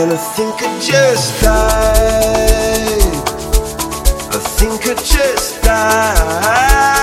And I think I just died. I think I just died.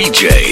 DJ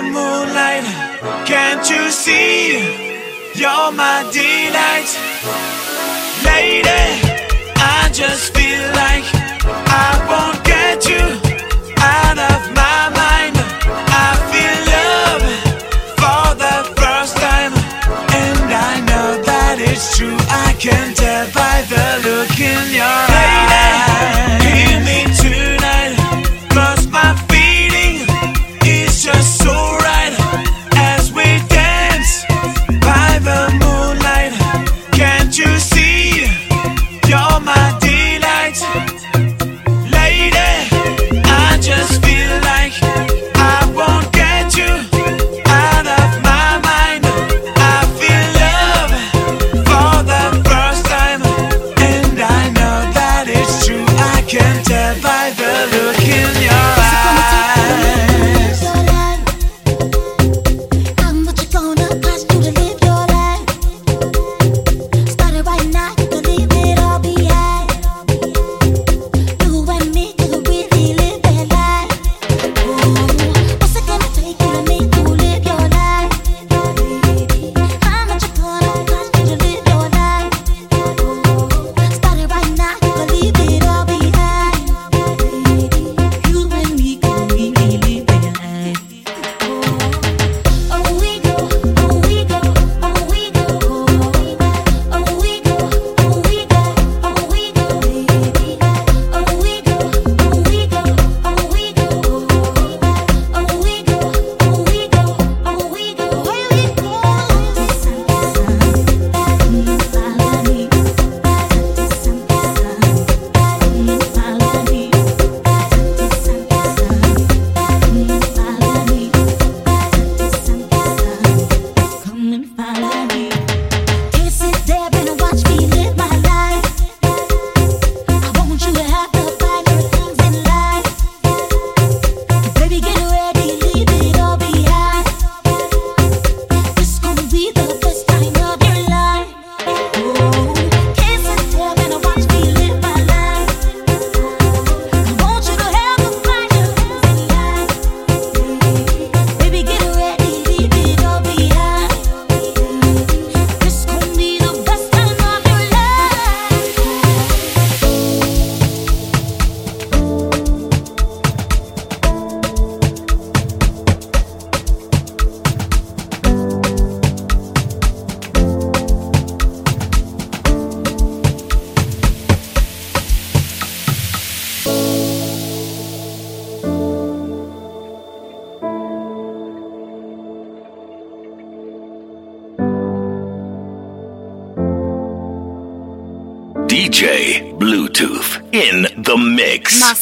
moonlight. Can't you see? You're my delight. Lady, I just feel like I won't get you out of my mind. I feel love for the first time, and I know that it's true. I can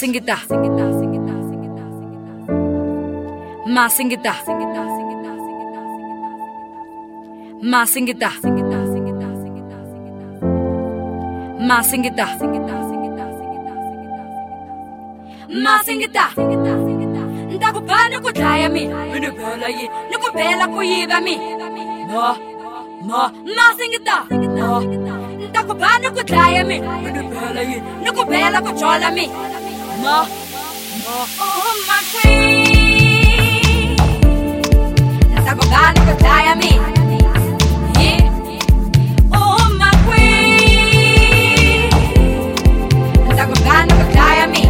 Masingita Masingita Masingita Masingita Masingita ndakuba nokudlaya mina unibhela yi nikubhela kuyiva mi mo mo masingita mo ndakuba nokudlaya mina unibhela yi nikubhela kujola mina Oh, my queen. Nasa kugani. Oh, my queen. Nasa kugani.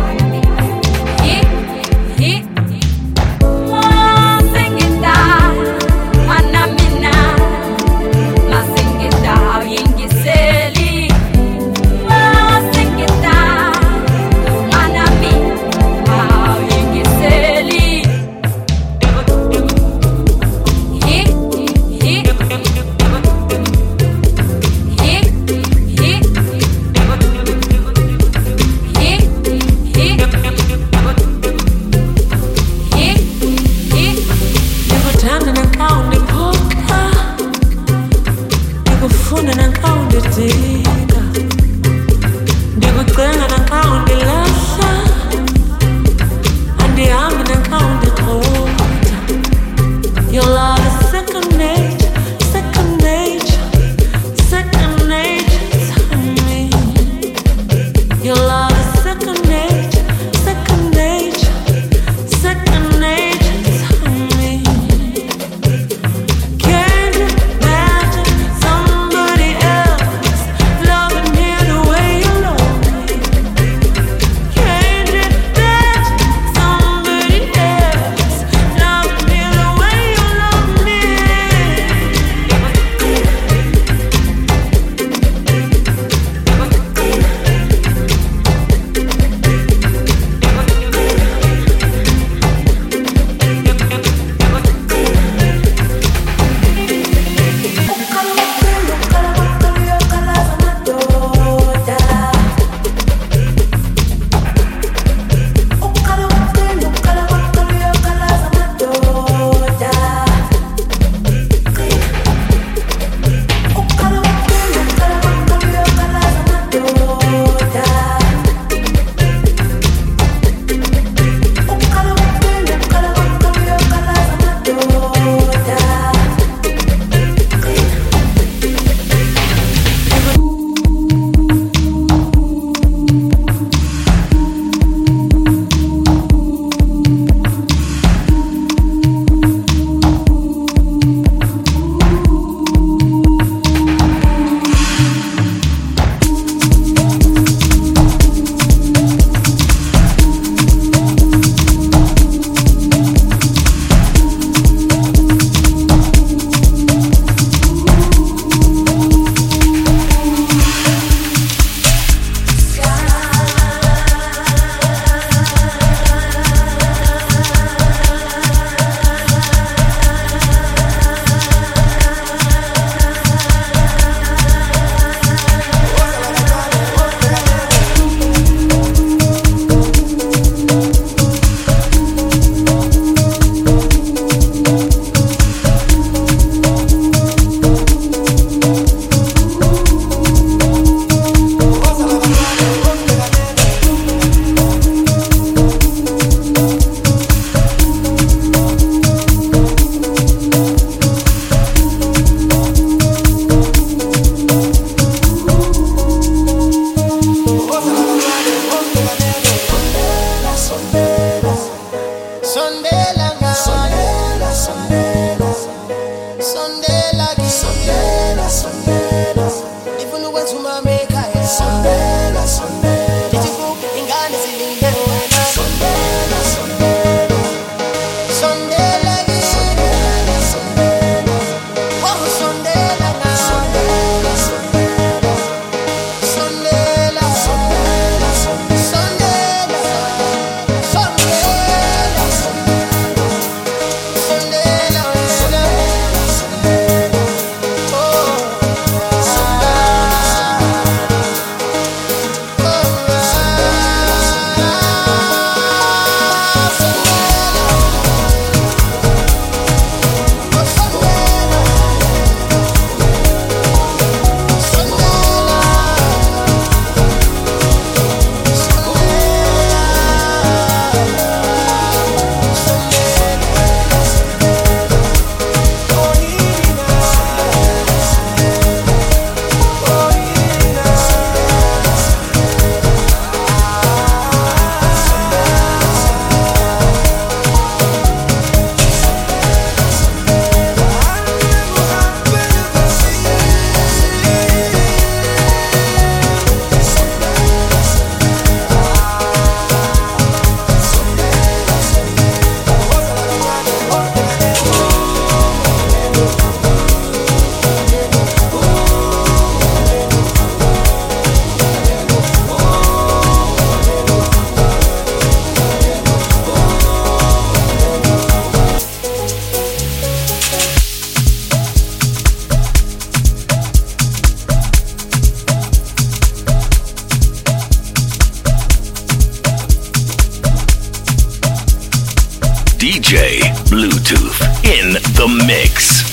Bluetooth in the mix.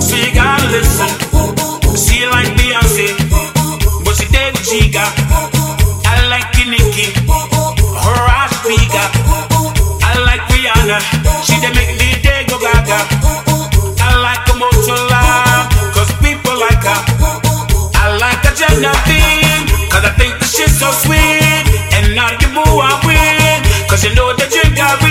She got a little. She like Beyonce, but she. I like her. I like Rihanna, she dey make me. I like cause people like her. I like a I think the shit's so sweet. And now you move, I win, cause you know that you got me.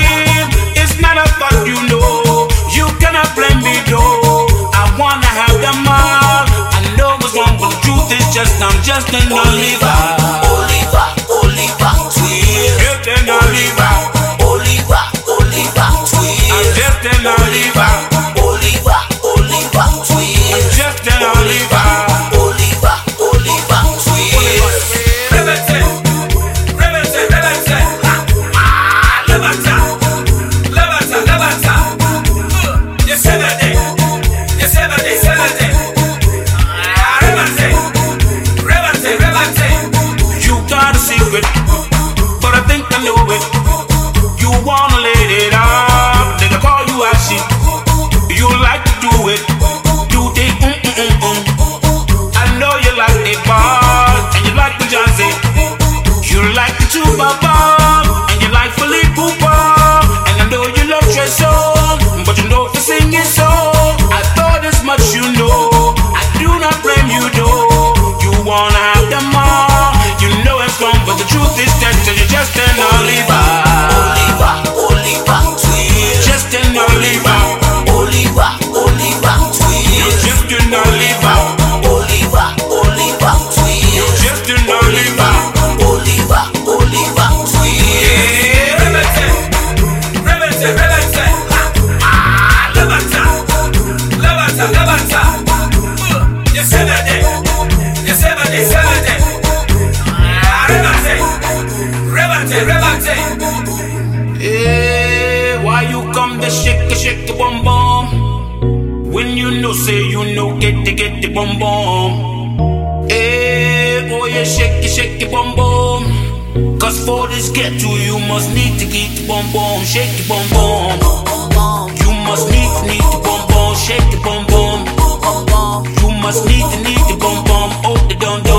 just, I'm just an Oliver. Oliver, Oliver, Twin. Just an Oliver. Oliver, Oliver, Twist. I'm just an Oliver. you know, say you know, get the get the bum bum. Hey, oh yeah, shake it, shake it, bum bum. Cause for this get to, you must need to get the bum bum, shake the bum bum. You must need to need the bum bum, shake the bum bum. You must need to need the bum bum, oh the dum dum.